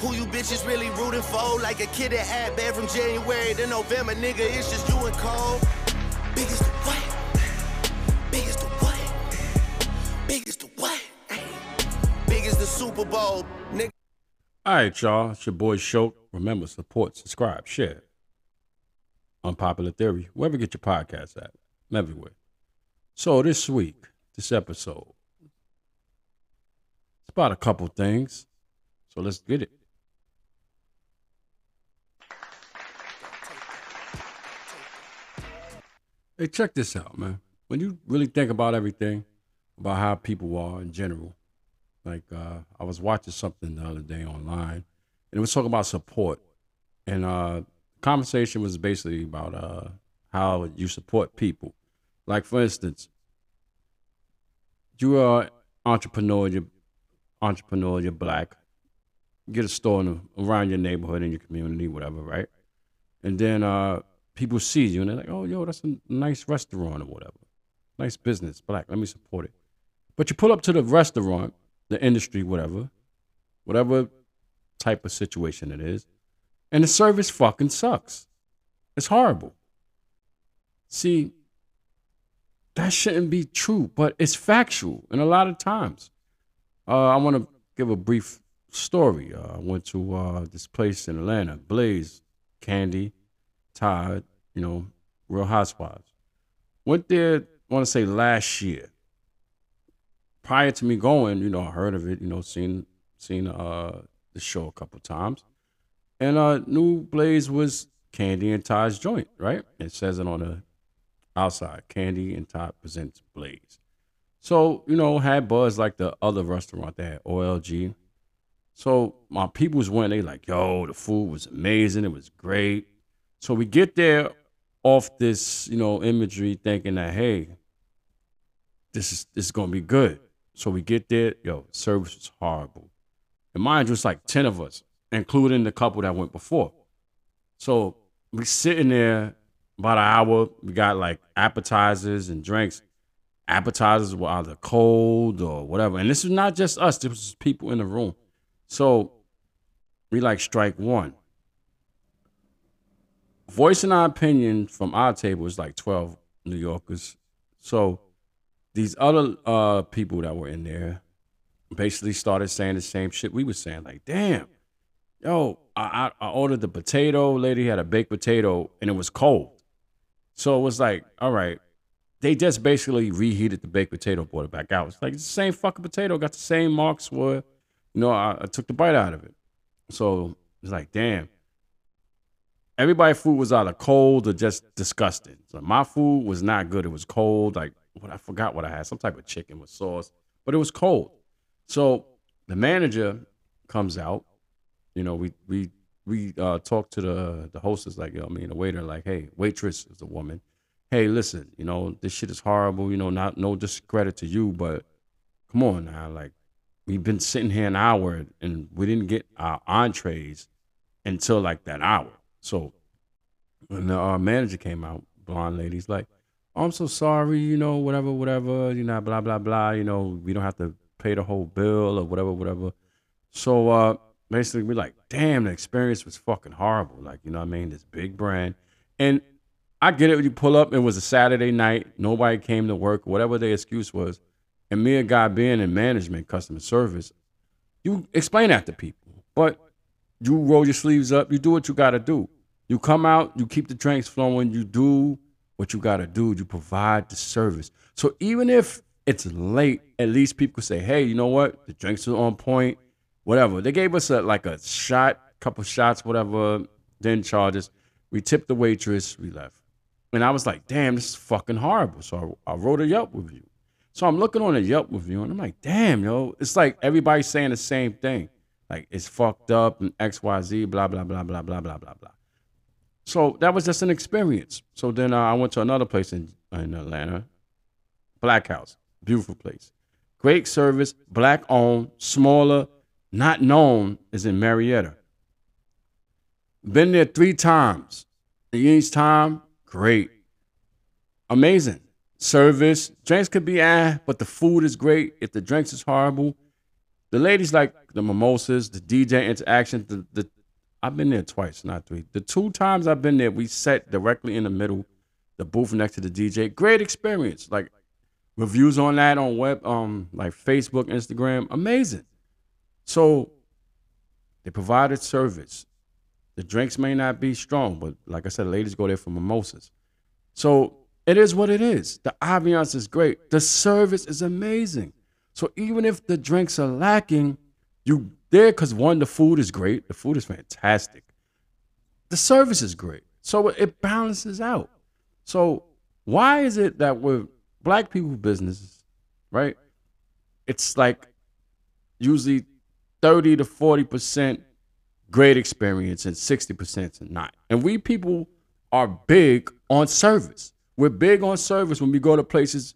Who you bitches really rooting for? Like a kid that had bad from January to November, nigga. It's just you and Cole. Biggest the what? Biggest the what? Biggest the what? Biggest the Super Bowl, nigga. All right, y'all. It's your boy Show. Remember, support, subscribe, share. Unpopular Theory, wherever get your podcasts at, I'm everywhere. So this week, this episode, it's about a couple things. So let's get it. Hey, check this out, man. When you really think about everything, about how people are in general, like uh, I was watching something the other day online, and it was talking about support, and uh, conversation was basically about uh, how you support people. Like for instance, you are entrepreneur, you're entrepreneur, you're black, you get a store in around your neighborhood in your community, whatever, right? And then uh, people see you and they're like, oh, yo, that's a nice restaurant or whatever. Nice business, black, let me support it. But you pull up to the restaurant, the industry, whatever, whatever type of situation it is, and the service fucking sucks. It's horrible. See, that shouldn't be true, but it's factual. And a lot of times, uh, I want to give a brief story. Uh, I went to uh, this place in Atlanta, Blaze, Kandi, Todd, you know, Real Housewives. Went there, I want to say last year. Prior to me going, you know, I heard of it, you know, seen seen uh, the show a couple times. And uh, New Blaze was Kandi and Todd's joint, right? It says it on the outside. Kandi and Todd presents Blaze. So, you know, had buzz like the other restaurant that had OLG. So my peoples went, they like, yo, the food was amazing. It was great. So we get there off this, you know, imagery thinking that, hey, this is this is gonna be good. So we get there, yo, service was horrible. And mind you, it's like 10 of us, including the couple that went before. So we sitting there about an hour. We got like appetizers and drinks. Appetizers were either cold or whatever. And this is not just us, this was people in the room. So we like strike one. Voicing our opinion from our table is like 12 New Yorkers. So these other uh, people that were in there basically started saying the same shit we were saying. Like, damn, yo, I, I, I ordered the potato. Lady had a baked potato and it was cold. So it was like, all right, they just basically reheated the baked potato, brought it back out. It's like it's the same fucking potato, got the same marks for, you know, I, I took the bite out of it. So it's like, damn. Everybody's food was either cold or just disgusting. So my food was not good. It was cold. Like what I forgot what I had, some type of chicken with sauce, but it was cold. So the manager comes out. You know, we we we uh, talked to the the hostess, like you know, I mean, the waiter, like, hey, waitress is a woman. Hey, listen, you know, this shit is horrible. You know, not no discredit to you, but come on now, like we've been sitting here an hour and we didn't get our entrees until like that hour. So when the uh, manager came out, blonde lady's like, oh, I'm so sorry, you know, whatever, whatever, you know, blah, blah, blah, you know, we don't have to pay the whole bill or whatever, whatever. So uh basically we're like, damn, the experience was fucking horrible. Like, you know what I mean? This big brand. And I get it when you pull up, it was a Saturday night, nobody came to work, whatever their excuse was. And me, a guy being in management, customer service, you explain that to people. But you roll your sleeves up, you do what you gotta do. You come out, you keep the drinks flowing, you do what you gotta do, you provide the service. So even if it's late, at least people say, hey, you know what? The drinks are on point, whatever. They gave us a, like a shot, couple shots, whatever, then charges. We tipped the waitress, we left. And I was like, damn, this is fucking horrible. So I, I wrote a Yelp review. So I'm looking on a Yelp review and I'm like, damn, yo, it's like everybody's saying the same thing. Like it's fucked up and XYZ, blah, blah, blah, blah, blah, blah, blah, blah. So that was just an experience. So then uh, I went to another place in, in Atlanta, Black House, beautiful place. Great service, black owned, smaller, not known, is in Marietta. Been there three times. Each time, great. Amazing. Service. Drinks could be ah, but the food is great. If the drinks is horrible, the ladies like the mimosas, the DJ interaction, the, the I've been there twice, not three. The two times I've been there, we sat directly in the middle, the booth next to the DJ. Great experience. Like reviews on that on web, um, like Facebook, Instagram, amazing. So they provided service. The drinks may not be strong, but like I said, ladies go there for mimosas. So it is what it is. The ambiance is great. The service is amazing. So even if the drinks are lacking, you there because one, the food is great. The food is fantastic. The service is great. So it balances out. So why is it that with black people businesses, right? It's like usually 30 to 40% great experience and 60% not. And we people are big on service. We're big on service when we go to places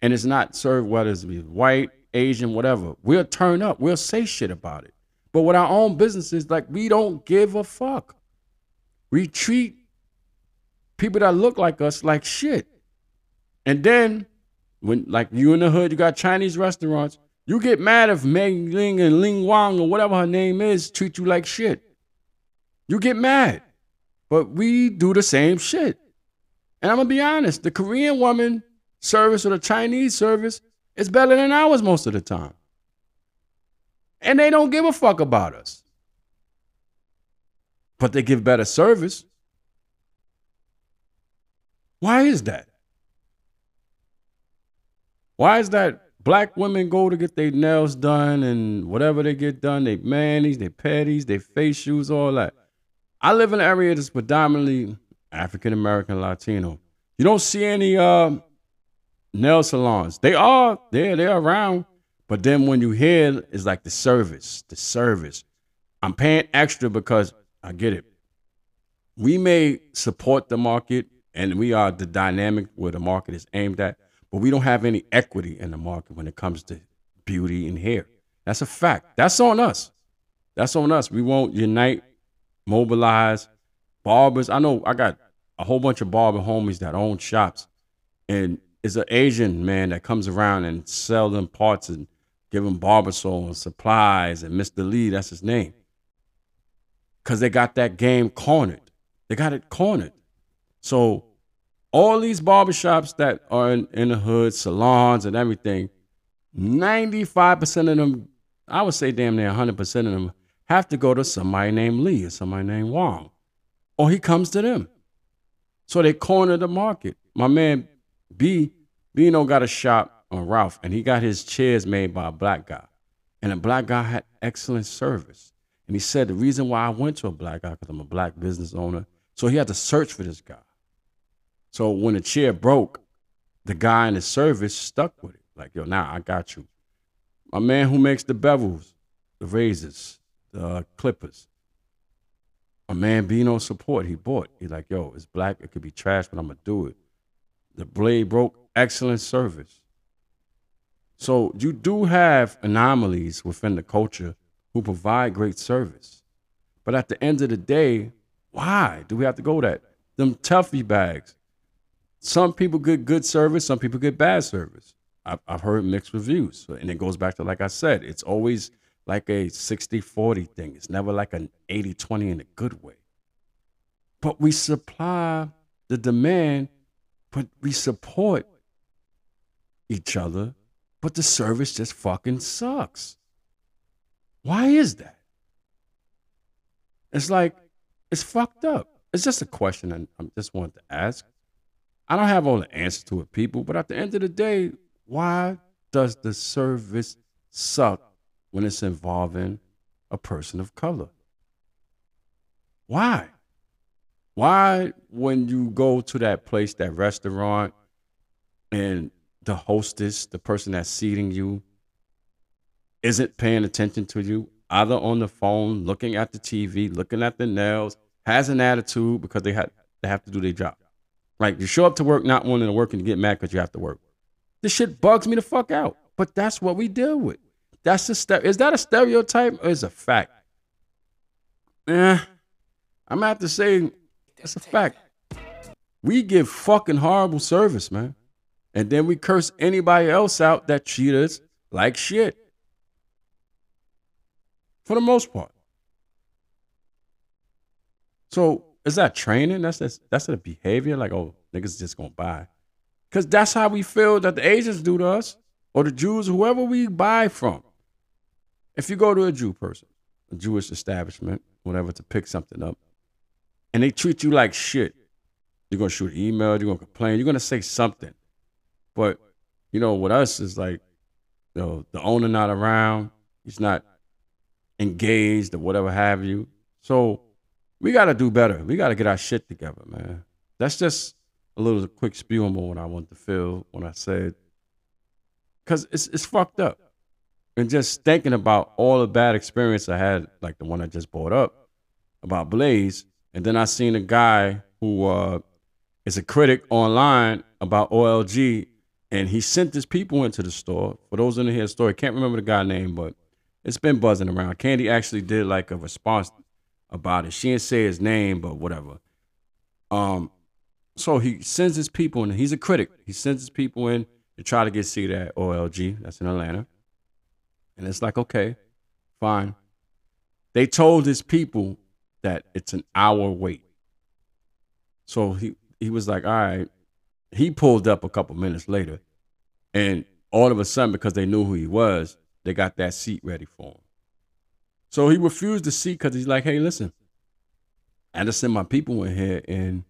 and it's not served, whether it's white, Asian, whatever. We'll turn up. We'll say shit about it. But with our own businesses, like we don't give a fuck. We treat people that look like us like shit. And then when like you in the hood, you got Chinese restaurants, you get mad if Mei Ling and Ling Wang or whatever her name is treat you like shit. You get mad. But we do the same shit. And I'm gonna be honest, the Korean woman service or the Chinese service is better than ours most of the time. And they don't give a fuck about us. But they give better service. Why is that? Why is that black women go to get their nails done and whatever they get done, they manis, they patties, they face shoes, all that. I live in an area that's predominantly African American Latino. You don't see any uh, nail salons. They are there, they're around. But then when you hear it's like the service, the service. I'm paying extra because I get it. We may support the market and we are the dynamic where the market is aimed at, but we don't have any equity in the market when it comes to beauty and hair. That's a fact. That's on us. That's on us. We won't unite, mobilize barbers. I know I got a whole bunch of barber homies that own shops, and is an Asian man that comes around and sell them parts and give them Barbasol and supplies and Mr. Lee, that's his name. Cause they got that game cornered. They got it cornered. So all these barbershops that are in, in the hood, salons and everything, 95% of them, I would say damn near 100% of them, have to go to somebody named Lee or somebody named Wong. Or he comes to them. So they corner the market. My man B, Bino got a shop on Ralph, and he got his chairs made by a black guy. And the black guy had excellent service. And he said the reason why I went to a black guy, because I'm a black business owner. So he had to search for this guy. So when the chair broke, the guy in the service stuck with it. Like, yo, now nah, I got you. My man who makes the bevels, the razors, the uh, clippers. A man being on support, he bought. He's like, yo, it's black, it could be trash, but I'm gonna do it. The blade broke, excellent service. So you do have anomalies within the culture who provide great service. But at the end of the day, why do we have to go that? Them Tuffy bags. Some people get good service, some people get bad service. I've, I've heard mixed reviews. And it goes back to, like I said, it's always like a 60 40 thing. It's never like an 80 20 in a good way. But we supply the demand but we support each other, but the service just fucking sucks. Why is that? It's like, it's fucked up. It's just a question and I just wanted to ask. I don't have all the answers to it, people, but at the end of the day, why does the service suck when it's involving a person of color? Why? Why, when you go to that place, that restaurant, and the hostess, the person that's seating you, isn't paying attention to you, either on the phone, looking at the TV, looking at the nails, has an attitude because they have they have to do their job. Like you show up to work not wanting to work and you get mad because you have to work. This shit bugs me the fuck out. But that's what we deal with. That's the step. Is that a stereotype or is a fact? Eh, I'm gonna have to say it's a fact. We give fucking horrible service, man. And then we curse anybody else out that treat us like shit. For the most part. So is that training? That's that's that's the behavior. Like, oh, niggas just gonna buy. Cause that's how we feel that the Asians do to us, or the Jews, whoever we buy from. If you go to a Jew person, a Jewish establishment, whatever, to pick something up, and they treat you like shit, you're gonna shoot an email, you're gonna complain, you're gonna say something. But you know, with us is like, you know, the owner not around, he's not engaged or whatever have you. So we gotta do better. We gotta get our shit together, man. That's just a little quick spiel on what I want to feel when I said, cause it's it's fucked up. And just thinking about all the bad experience I had, like the one I just brought up about Blaze, and then I seen a guy who uh, is a critic online about OLG, and he sent his people into the store. For those in the story, can't remember the guy name, but it's been buzzing around. Kandi actually did like a response about it. She didn't say his name, but whatever. Um, so he sends his people in. He's a critic. He sends his people in to try to get seated at OLG. That's in Atlanta. And it's like, okay, fine. They told his people that it's an hour wait. So he he was like, all right. He pulled up a couple minutes later, and all of a sudden, because they knew who he was, they got that seat ready for him. So he refused the seat because he's like, hey, listen, I just sent my people in here, and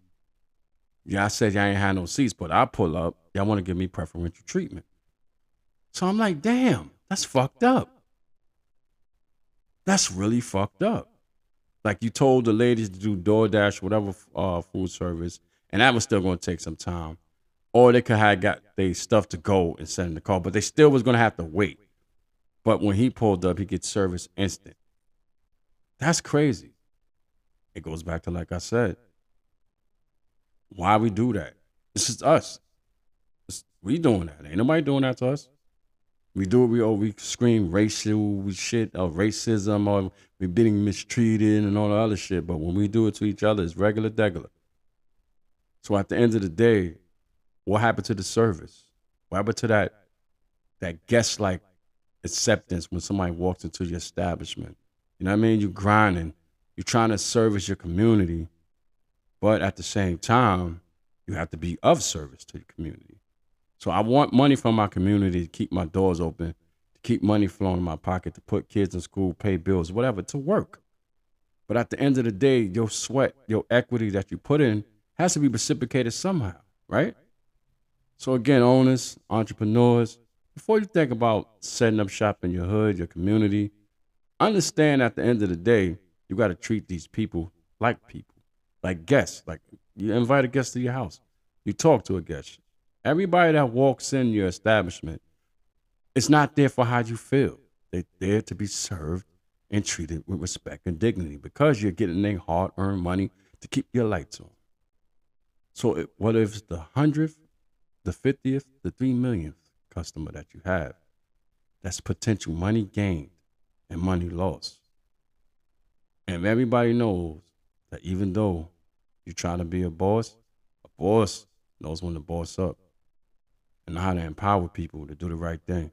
y'all said y'all ain't had no seats, but I pull up, y'all want to give me preferential treatment. So I'm like, damn, that's fucked up. That's really fucked up. Like you told the ladies to do DoorDash, whatever uh, food service, and that was still going to take some time. Or they could have got their stuff to go and send in the call, but they still was to have to wait. But when he pulled up, he gets service instant. That's crazy. It goes back to like I said, why we do that. This is us. It's, we doing that. Ain't nobody doing that to us. We do it. We oh we scream racial shit or racism or we being mistreated and all the other shit. But when we do it to each other, it's regular degular. So at the end of the day, what happened to the service? What happened to that that guest like acceptance when somebody walks into your establishment? You know what I mean? You're grinding. You're trying to service your community, but at the same time, you have to be of service to the community. So I want money from my community to keep my doors open, to keep money flowing in my pocket, to put kids in school, pay bills, whatever, to work. But at the end of the day, your sweat, your equity that you put in has to be reciprocated somehow, right? So again, owners, entrepreneurs, before you think about setting up shop in your hood, your community, understand at the end of the day, you got to treat these people like people, like guests. Like you invite a guest to your house, you talk to a guest, Everybody that walks in your establishment, it's not there for how you feel. They're there to be served and treated with respect and dignity because you're getting their hard earned money to keep your lights on. So, it, whether it's the hundredth, the fiftieth, the three millionth customer that you have, that's potential money gained and money lost. And everybody knows that even though you're trying to be a boss, a boss knows when to boss up and how to empower people to do the right thing.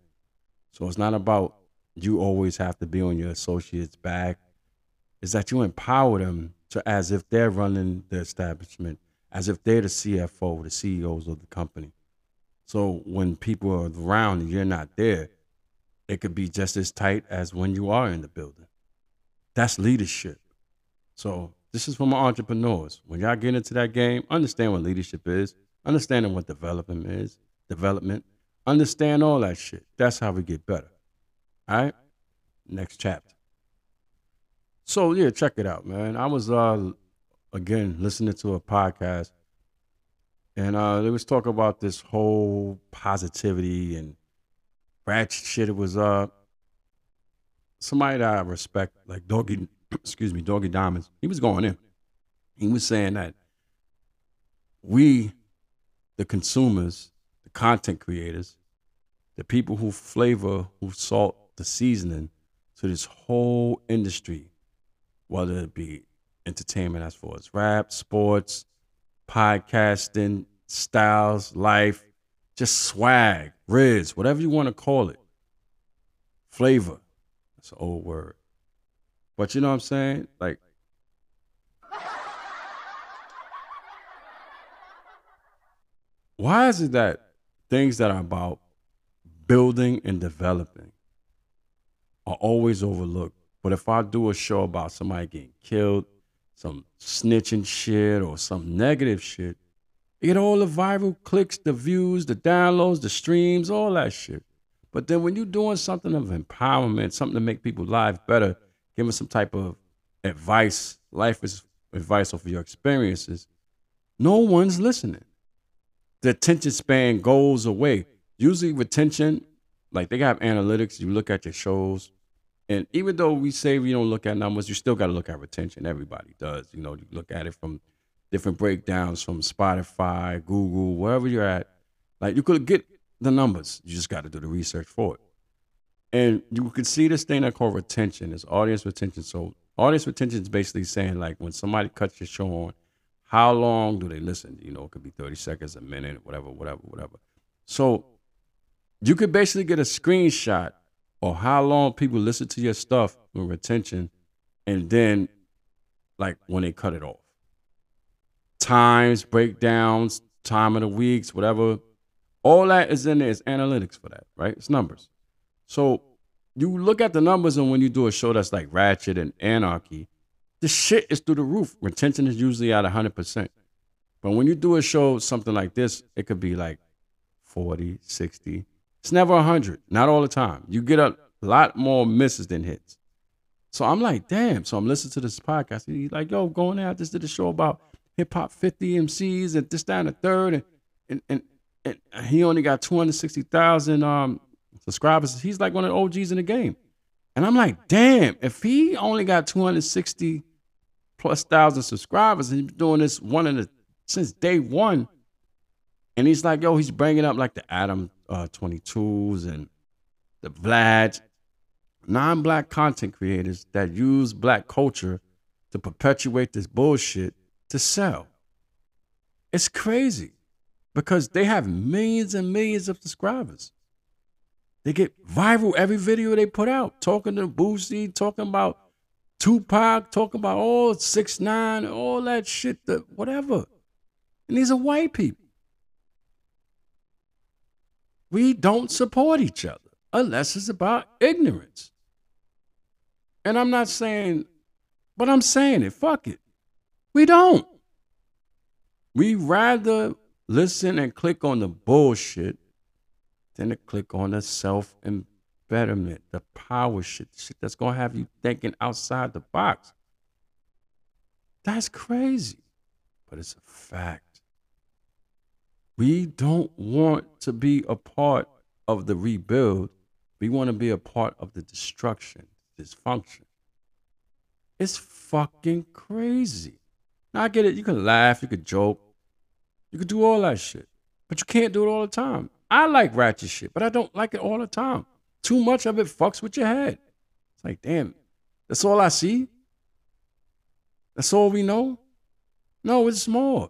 So it's not about you always have to be on your associate's back. It's that you empower them to as if they're running the establishment, as if they're the CFO, the CEOs of the company. So when people are around and you're not there, it could be just as tight as when you are in the building. That's leadership. So this is for my entrepreneurs. When y'all get into that game, understand what leadership is, understanding what development is, development. Understand all that shit. That's how we get better. All right? Next chapter. So yeah, check it out, man. I was uh again listening to a podcast and uh they was talking about this whole positivity and ratchet shit. It was uh somebody that I respect, like Doggy excuse me, Doggy Diamonds. He was going in. He was saying that we, the consumers, the content creators, the people who flavor, who salt the seasoning to this whole industry, whether it be entertainment as far as rap, sports, podcasting, styles, life, just swag, riz, whatever you want to call it. Flavor. That's an old word. But you know what I'm saying? Like, why is it that things that are about building and developing are always overlooked? But if I do a show about somebody getting killed, some snitching shit, or some negative shit, you get all the viral clicks, the views, the downloads, the streams, all that shit. But then when you're doing something of empowerment, something to make people's lives better, giving some type of advice, life is advice of your experiences, no one's listening. The attention span goes away. Usually retention, like they got analytics, you look at your shows, and even though we say we don't look at numbers, you still got to look at retention. Everybody does. You know, you look at it from different breakdowns from Spotify, Google, wherever you're at. Like you could get the numbers. You just got to do the research for it. And you could see this thing that called retention is audience retention. So audience retention is basically saying like when somebody cuts your show on, how long do they listen? You know, it could be 30 seconds, a minute, whatever, whatever, whatever. So you could basically get a screenshot or how long people listen to your stuff with retention and then like when they cut it off times, breakdowns, time of the weeks, whatever. All that is in there is analytics for that, right? It's numbers. So you look at the numbers, and when you do a show that's like Ratchet and Anarchy, the shit is through the roof. Retention is usually at 100%. But when you do a show, something like this, it could be like 40, 60. It's never 100, not all the time. You get a lot more misses than hits. So I'm like, damn. So I'm listening to this podcast. He's like, yo, going out. This did a show about hip hop 50 MCs and this, down the third. And, and, and, and he only got 260,000 um, subscribers. He's like one of the OGs in the game. And I'm like, damn, if he only got 260 plus thousand subscribers and he's doing this one in the since day one. And he's like, yo, he's bringing up like the Adam uh, 22s and the Vlad, non black content creators that use black culture to perpetuate this bullshit to sell. It's crazy because they have millions and millions of subscribers. They get viral every video they put out, talking to Boosie, talking about Tupac, talking about all six nine, all that shit, the whatever. And these are white people. We don't support each other unless it's about ignorance. And I'm not saying, but I'm saying it. Fuck it. We don't. We rather listen and click on the bullshit than to click on the self betterment, the power shit, shit that's gonna have you thinking outside the box. That's crazy, but it's a fact. We don't want to be a part of the rebuild. We want to be a part of the destruction, dysfunction. It's fucking crazy. Now I get it. You can laugh, you can joke, you can do all that shit, but you can't do it all the time. I like ratchet shit, but I don't like it all the time. Too much of it fucks with your head. It's like, damn, that's all I see. That's all we know. No, it's more.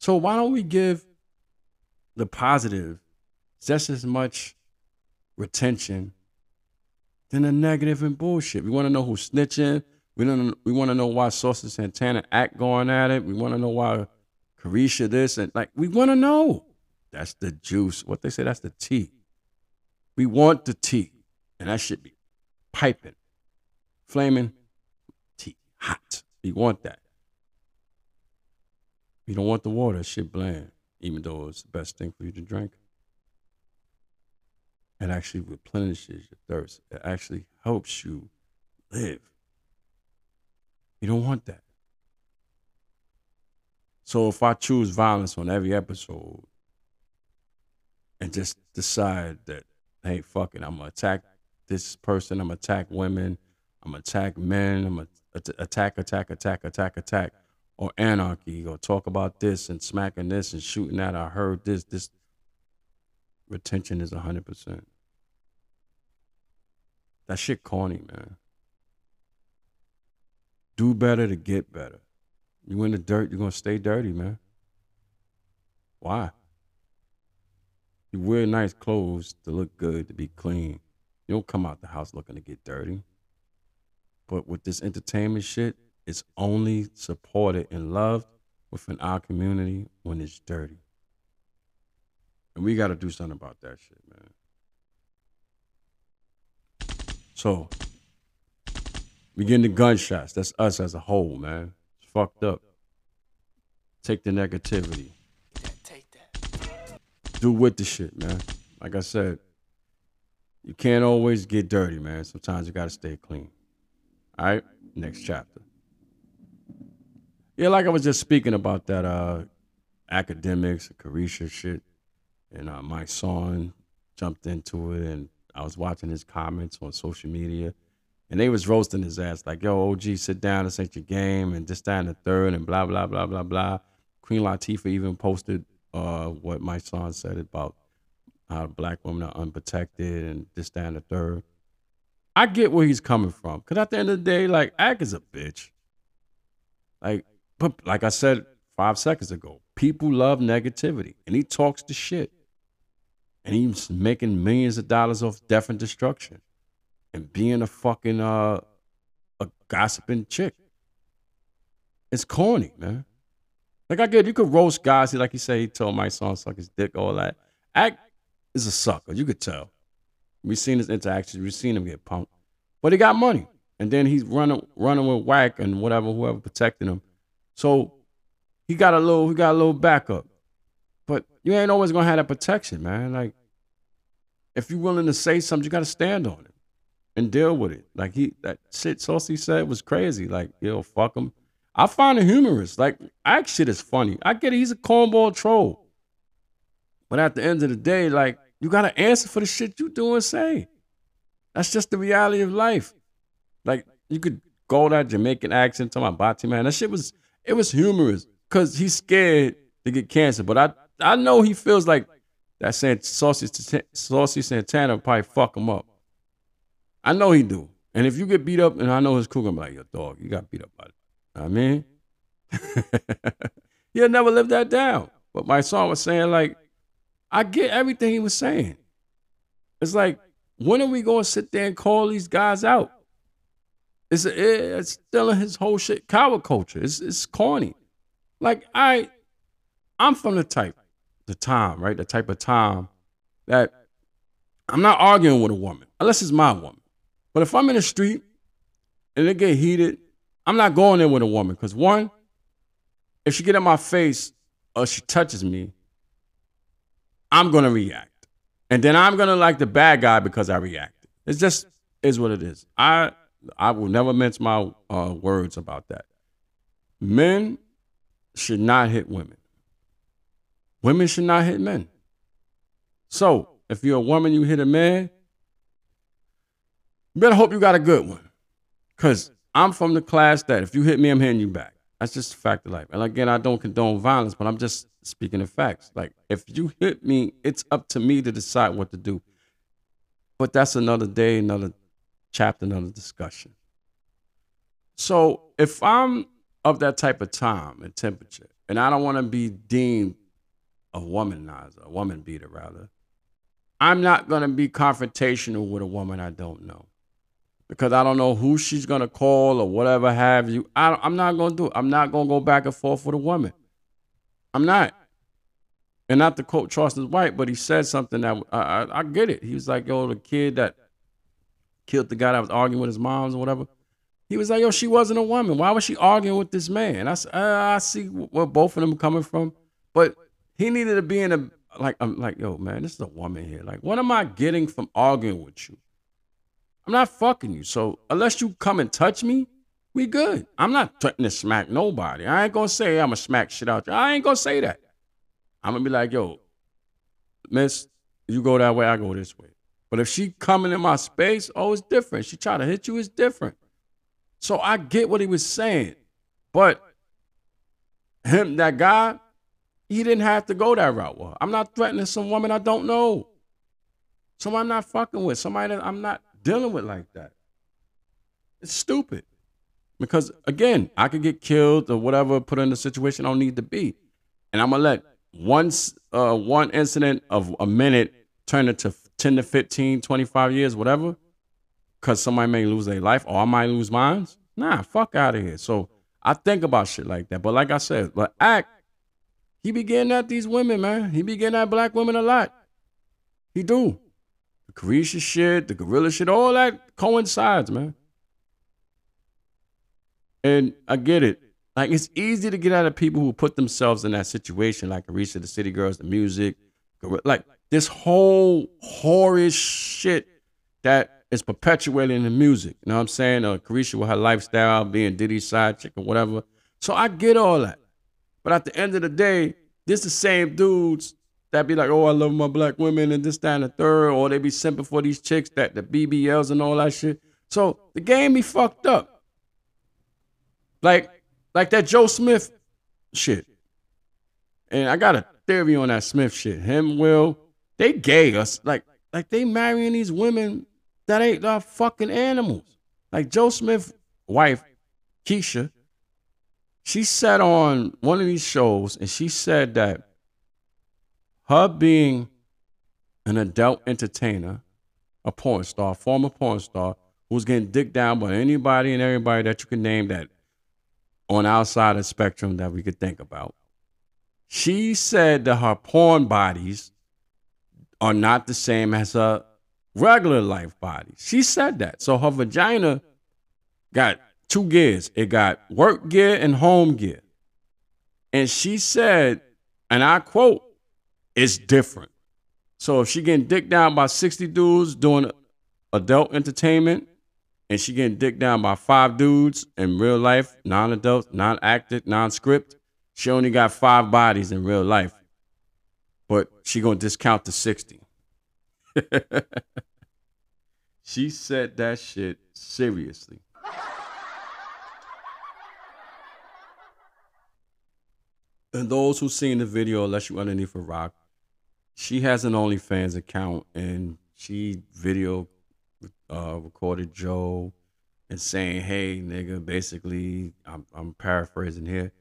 So why don't we give the positive just as much retention than the negative and bullshit? We want to know who's snitching. We don't. We want to know why Saucy Santana act going at it. We want to know why Caresha this and like we want to know. That's the juice. What they say. That's the tea. We want the tea, and that should be piping, flaming tea, hot. We want that. We don't want the water. Shit bland, even though it's the best thing for you to drink. It actually replenishes your thirst. It actually helps you live. You don't want that. So if I choose violence on every episode and just decide that, hey, fuck it, I'm gonna attack this person, I'm gonna attack women, I'm gonna attack men, I'm gonna attack, attack, attack, attack, attack, or anarchy or talk about this and smacking this and shooting that. I heard this. This retention is hundred percent. That shit corny, man. Do better to get better. You in the dirt, you're gonna stay dirty, man. Why? You wear nice clothes to look good, to be clean. You don't come out the house looking to get dirty. But with this entertainment shit, it's only supported and loved within our community when it's dirty. And we got to do something about that shit, man. So, we getting the gunshots. That's us as a whole, man. It's fucked up. Take the negativity. Take that. Do with the shit, man. Like I said, you can't always get dirty, man. Sometimes you got to stay clean. All right, next chapter. Yeah, like I was just speaking about that uh Akademiks, Caresha shit, and uh, Mysonne jumped into it, and I was watching his comments on social media, and they was roasting his ass like, "Yo, OG, sit down, this ain't your game," and this, that, and the third, and blah blah blah blah blah. Queen Latifah even posted uh what Mysonne said about how black women are unprotected and this, that, and the third. I get where he's coming from. Cause at the end of the day, like Ak is a bitch. Like, but like I said five seconds ago, people love negativity. And he talks the shit. And he's making millions of dollars off death and destruction. And being a fucking uh a gossiping chick. It's corny, man. Like I get you could roast guys, like he said he told Mysonne suck his dick, all that. Ak is a sucker. You could tell. We've seen his interactions. We've seen him get punked, but he got money, and then he's running running with whack and whatever whoever protecting him. So he got a little he got a little backup, but you ain't always gonna have that protection, man. Like if you're willing to say something, you got to stand on it and deal with it. Like he that shit Saucy said was crazy. Like yo, fuck him. I find it humorous. Like Ak shit is funny. I get it. He's a cornball troll. But at the end of the day, like you gotta answer for the shit you do and say. That's just the reality of life. Like you could go that Jamaican accent to my bati man. That shit was it was humorous because he's scared to get cancer. But I I know he feels like that saying saucy saucy Santana probably fuck him up. I know he do. And if you get beat up, and I know his crew be like, your dog, you got beat up by it. I mean, he'll never live that down. But Mysonne was saying like, I get everything he was saying. It's like, when are we gonna sit there and call these guys out? It's it's still his whole shit coward culture. It's it's corny. Like I, I'm from the type, the time, right? The type of time that I'm not arguing with a woman unless it's my woman. But if I'm in the street and it get heated, I'm not going in with a woman because one, if she get in my face or she touches me, I'm gonna react, and then I'm gonna like the bad guy because I reacted. It's just is what it is. I I will never mince my uh, words about that. Men should not hit women. Women should not hit men. So if you're a woman, you hit a man, better hope you got a good one. Cause I'm from the class that if you hit me, I'm hitting you back. That's just a fact of life. And again, I don't condone violence, but I'm just speaking of facts. Like if you hit me, it's up to me to decide what to do. But that's another day, another chapter, another discussion. So if I'm of that type of time and temperature, and I don't want to be deemed a womanizer, a woman beater rather, I'm not going to be confrontational with a woman I don't know because I don't know who she's gonna call or whatever have you. I, I'm not gonna do it. I'm not gonna go back and forth with a woman. I'm not. And not to quote Charleston White, but he said something that I, I, I get it. He was like, "Yo, the kid that killed the guy that was arguing with his moms or whatever." He was like, "Yo, she wasn't a woman. Why was she arguing with this man?" I said, uh, "I see where both of them coming from, but he needed to be in a like. I'm like, yo, man, this is a woman here. Like, what am I getting from arguing with you?" I'm not fucking you. So unless you come and touch me, we good. I'm not threatening to smack nobody. I ain't gonna say I'm gonna smack shit out you. I ain't gonna say that. I'm gonna be like, yo, miss, you go that way, I go this way. But if she coming in my space, oh, it's different. She try to hit you, it's different. So I get what he was saying. But him, that guy, he didn't have to go that route. Well, I'm not threatening some woman I don't know. Someone I'm not fucking with. Somebody that I'm not dealing with like that. It's stupid. Because again, I could get killed or whatever, put in a situation I don't need to be. And I'm gonna let one, uh, one incident of a minute turn into 10 to 15, 25 years, whatever, because somebody may lose their life or I might lose mine. Nah, fuck out of here. So I think about shit like that. But like I said, but Ak, he be getting at these women, man. He be getting at black women a lot. He do. The Caresha shit, the gorilla shit, all that coincides, man. And I get it. Like it's easy to get out of people who put themselves in that situation, like Caresha, the City Girls, the music, like this whole whorish shit that is perpetuated in the music. You know what I'm saying? Uh, Caresha with her lifestyle, being Diddy's side chick or whatever. So I get all that. But at the end of the day, this the same dudes that be like, oh, I love my black women and this, that, and the third, or they be simping for these chicks that the BBLs and all that shit. So the game be fucked up. Like, like that Joe Smith shit. And I got a theory on that Smith shit. Him, Will, they gay us. Like, like they marrying these women that ain't uh, fucking animals. Like Joe Smith' wife, Keisha, she sat on one of these shows, and she said that her being an adult entertainer, a porn star, former porn star, who's getting dicked down by anybody and everybody that you can name that on outside of spectrum that we could think about. She said that her porn bodies are not the same as her regular life body. She said that. So her vagina got two gears. It got work gear and home gear. And she said, and I quote, it's different. So if she getting dicked down by 60 dudes doing adult entertainment, and she getting dicked down by five dudes in real life, non-adult, non-acted, non-script, she only got five bodies in real life. But she gonna discount the 60. she said that shit seriously. And those who seen the video, unless you underneath a rock, she has an OnlyFans account and she video uh, recorded Joe and saying, "Hey, nigga, basically, I'm, I'm paraphrasing here.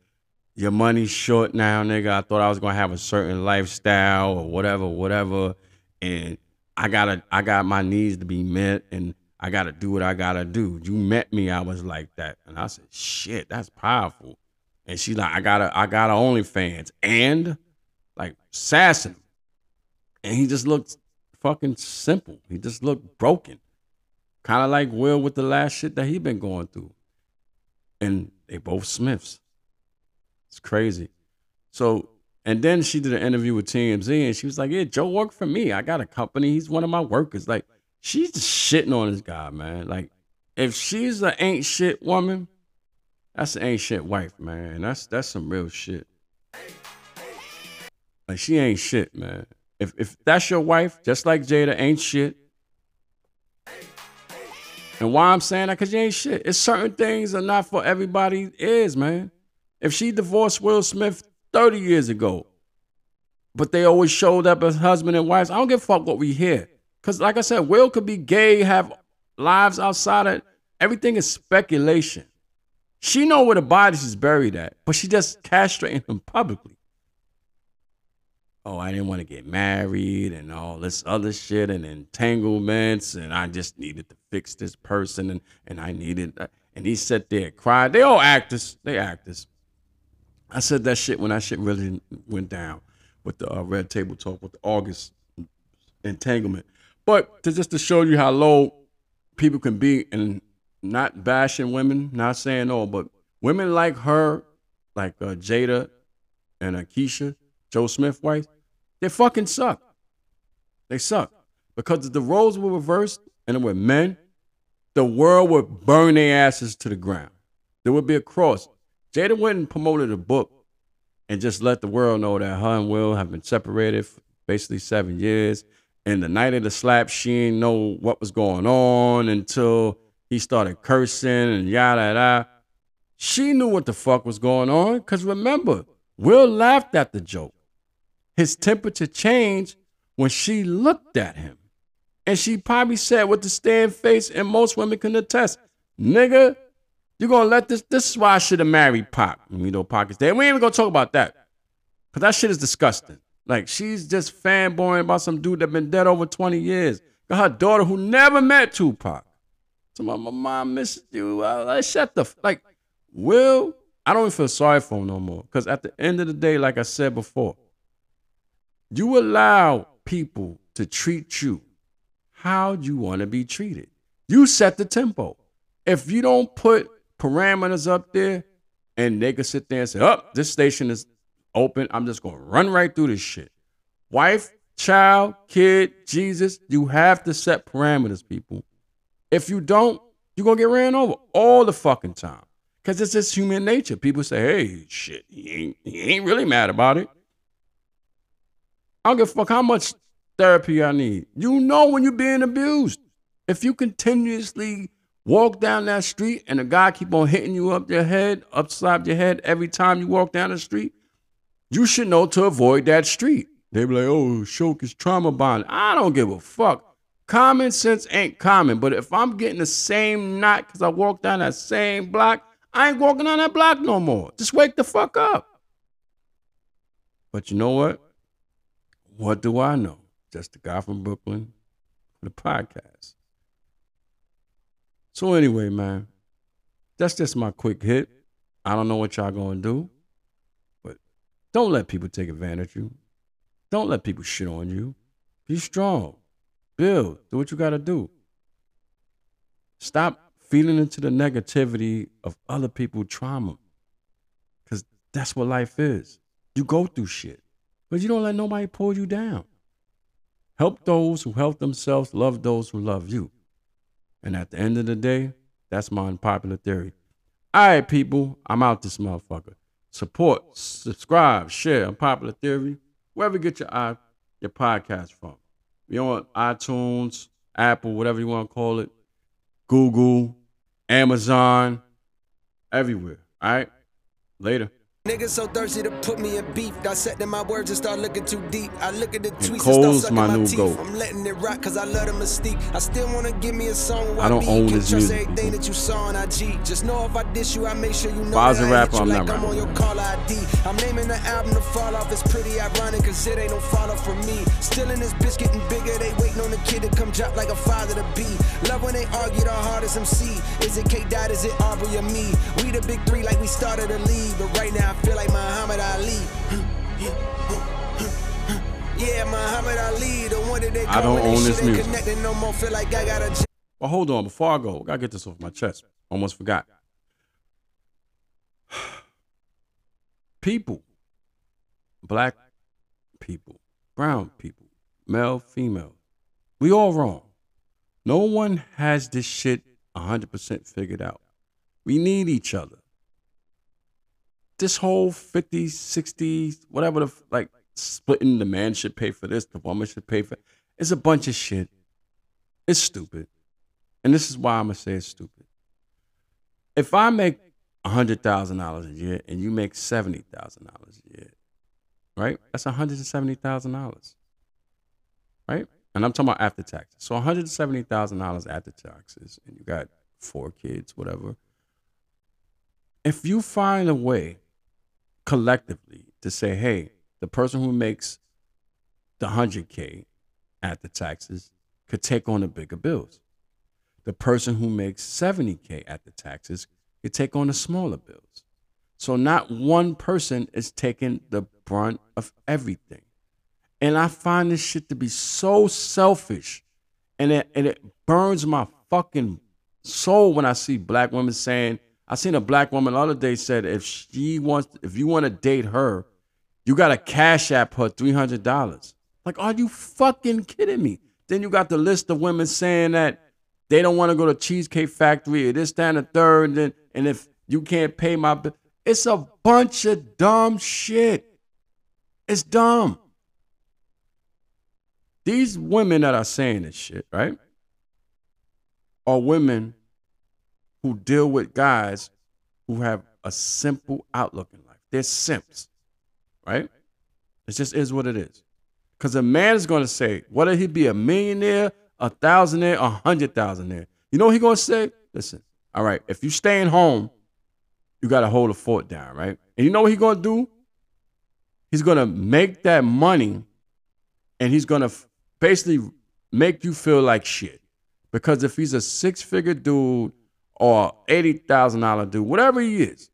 Your money's short now, nigga. I thought I was gonna have a certain lifestyle or whatever, whatever, and I gotta, I got my needs to be met, and I gotta do what I gotta do. You met me, I was like that, and I said, shit, that's powerful. And she's like, I gotta, I got a OnlyFans, and like sassing, and he just looked fucking simple. He just looked broken. Kind of like Will with the last shit that he been going through. And they both Smiths. It's crazy. So, and then she did an interview with TMZ and she was like, Yeah, Joe worked for me. I got a company. He's one of my workers. Like, she's just shitting on this guy, man. Like, if she's an ain't shit woman, that's an ain't shit wife, man. That's that's some real shit. Like she ain't shit, man. If if that's your wife, just like Jada ain't shit, and why I'm saying that? Because you ain't shit. It's certain things are not for everybody is, man. If she divorced Will Smith 30 years ago, but they always showed up as husband and wives, I don't give a fuck what we hear. Because like I said, Will could be gay, have lives outside of everything is speculation. She know where the bodies is buried at, but she just castrating him publicly oh, I didn't want to get married and all this other shit and entanglements, and I just needed to fix this person, and and I needed, uh, and he sat there cried. They all actors. They actors. I said that shit when that shit really went down with the uh, red table talk with the August entanglement. But to just to show you how low people can be and not bashing women, not saying all, but women like her, like uh, Jada and Akeisha, Joe Smith wife, they fucking suck. They suck. Because if the roles were reversed and it were men, the world would burn their asses to the ground. There would be a cross. Jada went and promoted a book and just let the world know that her and Will have been separated for basically seven years. And the night of the slap, she didn't know what was going on until he started cursing and yada yada. She knew what the fuck was going on. Cause remember, Will laughed at the joke. His temperature changed when she looked at him. And she probably said with the stand face, and most women can attest, nigga, you gonna let this? This is why I should have married Pac. You know, Pac is dead. We ain't even gonna talk about that. Cause that shit is disgusting. Like she's just fanboying about some dude that been dead over 20 years. Got her daughter who never met Tupac. So my, my mom missed you. Uh, shut the like. Will I don't even feel sorry for him no more. Cause at the end of the day, like I said before, you allow people to treat you how you want to be treated. You set the tempo. If you don't put parameters up there and they can sit there and say, oh, this station is open. I'm just to run right through this shit. Wife, child, kid, Jesus, you have to set parameters, people. If you don't, you're to get ran over all the fucking time. Because it's just human nature. People say, hey, shit, he ain't, he ain't really mad about it. I don't give a fuck how much therapy I need. You know when you're being abused. If you continuously walk down that street and a guy keep on hitting you up your head, upside your head every time you walk down the street, you should know to avoid that street. They be like, oh, Shoke is trauma bond. I don't give a fuck. Common sense ain't common, but if I'm getting the same knot because I walk down that same block, I ain't walking on that block no more. Just wake the fuck up. But you know what? What do I know? Just a guy from Brooklyn for the podcast. So anyway, man, that's just my quick hit. I don't know what y'all gonna do, but don't let people take advantage of you. Don't let people shit on you. Be strong. Build. Do what you gotta do. Stop feeding into the negativity of other people's trauma. Cause that's what life is. You go through shit. But you don't let nobody pull you down. Help those who help themselves, love those who love you. And at the end of the day, that's my unpopular theory. All right, people, I'm out this motherfucker. Support, subscribe, share unpopular theory, wherever you get your uh, your podcast from. We on iTunes, Apple, whatever you want to call it, Google, Amazon, everywhere. All right, later. Niggas so thirsty to put me in beef. Dissecting my words and start looking too deep. I look at the tweets and, and start sucking my, my teeth. Goat. I'm letting it rock cause I love the mystique. I still wanna give me a song I don't own this music. everything that you saw on IG. Just know if I you, I make sure you know that I rapper, I'm like not I'm on your call ID. I'm naming the album to fall off. It's pretty ironic cause it ain't no follow for me. Still in this bitch getting bigger. They waiting on the kid to come drop like a father to be. Love when they argue the hardest MC. Is it K Dot? Is it Aubrey or me? We the big three like we started a league. But right now I feel like Muhammad Ali. Yeah, Muhammad Ali, the one that they I don't own this music. No more, feel like I gotta well, hold on. Before I go, I gotta get this off my chest. Almost forgot. People, black people, brown people, male, female, we all wrong. No one has this shit 100% figured out. We need each other this whole 50s, 60s, whatever the like splitting the man should pay for this, the woman should pay for it. it's a bunch of shit. It's stupid. And this is why I'm gonna say it's stupid. If I make hundred thousand dollars a year and you make seventy thousand dollars a year, right? That's hundred and seventy thousand dollars. Right? And I'm talking about after taxes. So $170,000 after taxes, and you got four kids, whatever. If you find a way collectively to say, hey, the person who makes the 100K after taxes could take on the bigger bills. The person who makes 70K at the taxes could take on the smaller bills. So not one person is taking the brunt of everything. And I find this shit to be so selfish. And it, and it burns my fucking soul when I see black women saying, I seen a black woman the other day said if she wants, if you want to date her, you got to cash app her three hundred dollars. Like, are you fucking kidding me? Then you got the list of women saying that they don't want to go to Cheesecake Factory or this, that, and the third. And, then, and if you can't pay my bill, it's a bunch of dumb shit. It's dumb. These women that are saying this shit, right, are women who deal with guys who have a simple outlook in life. They're simps. right? It just is what it is. Because a man is going to say, whether he be a millionaire, a thousandaire, a hundred thousandaire, you know what he going to say? Listen, all right, if you staying home, you got to hold the fort down, right? And you know what he's going to do? He's going to make that money and he's going to basically make you feel like shit. Because if he's a six figure dude or $80,000 dude, whatever he is,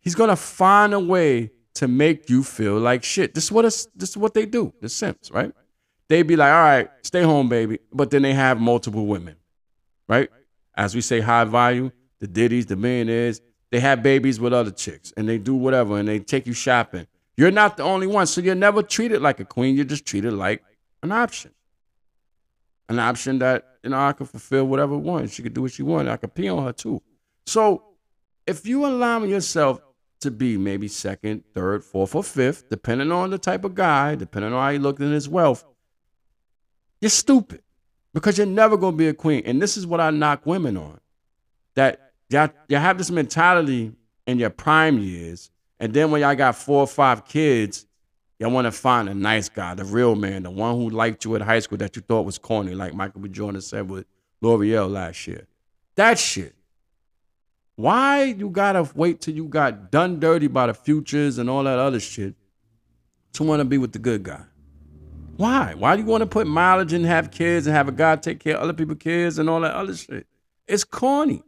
he's going to find a way to make you feel like shit. This is what this is what they do. The simps, right? They be like, all right, stay home, baby. But then they have multiple women, right? As we say, high value, the Diddy's, the millionaires, they have babies with other chicks and they do whatever and they take you shopping. You're not the only one. So you're never treated like a queen. You're just treated like an option. An option that, you know, I could fulfill whatever I want. She could do what she wanted. I could pee on her too. So if you allow yourself to be maybe second, third, fourth, or fifth, depending on the type of guy, depending on how he looked in his wealth, you're stupid because you're never going to be a queen. And this is what I knock women on that y'all, y'all have this mentality in your prime years. And then when y'all got four or five kids, y'all want to find a nice guy, the real man, the one who liked you at high school that you thought was corny, like Michael B. Jordan said with L'Oreal last year. That shit. Why you gotta wait till you got done dirty by the futures and all that other shit to want to be with the good guy? Why? Why do you want to put mileage and have kids and have a guy take care of other people's kids and all that other shit? It's corny.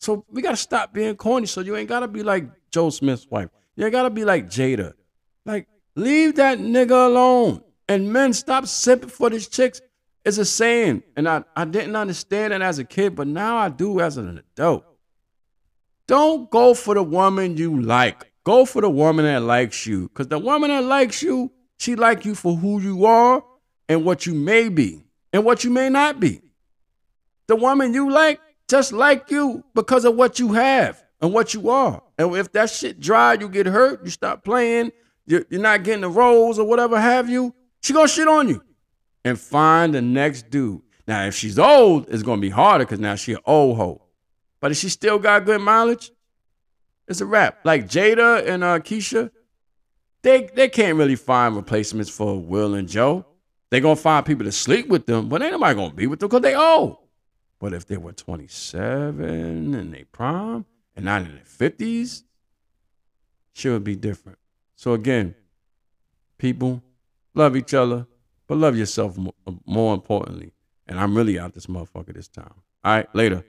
So we gotta stop being corny. So you ain't gotta be like Joe Smith's wife. You ain't gotta be like Jada. Like, leave that nigga alone. And men, stop simping for these chicks. It's a saying. And I, I didn't understand it as a kid, but now I do as an adult. Don't go for the woman you like. Go for the woman that likes you. Because the woman that likes you, she like you for who you are and what you may be and what you may not be. The woman you like just like you because of what you have and what you are. And if that shit dry, you get hurt, you stop playing, you're, you're not getting the roles or whatever have you, she gonna shit on you and find the next dude. Now, if she's old, it's gonna be harder because now she an old hoe. But if she still got good mileage, it's a wrap. Like Jada and uh, Keisha, they they can't really find replacements for Will and Joe. They gonna find people to sleep with them, but ain't nobody gonna be with them because they old. But if they were 27 and they prime and not in their 50s, shit would be different. So again, people love each other, but love yourself uh, more importantly. And I'm really out this motherfucker this time. All right, later.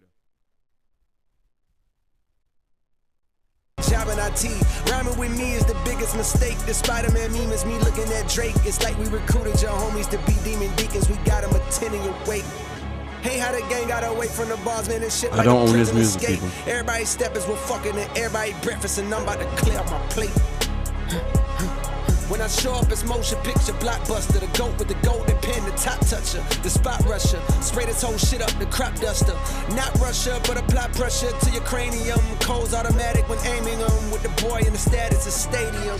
IT, rhyming with me is the biggest mistake. The Spider-Man meme is me looking at Drake. It's like we recruited your homies to be demon deacons. We got them a 10 in your wake. Hey, how the gang got away from the bars, man, and shit. I don't own this music, people. Everybody steppers were fucking and everybody breakfast, and I'm about to clear up my plate. When I show up, it's motion picture blockbuster. The goat with the golden pen, the top toucher, the spot rusher. Spray this whole shit up, the crop duster. Not Russia, but apply pressure to your cranium. Cold's automatic when aiming them with the boy in the status of stadium.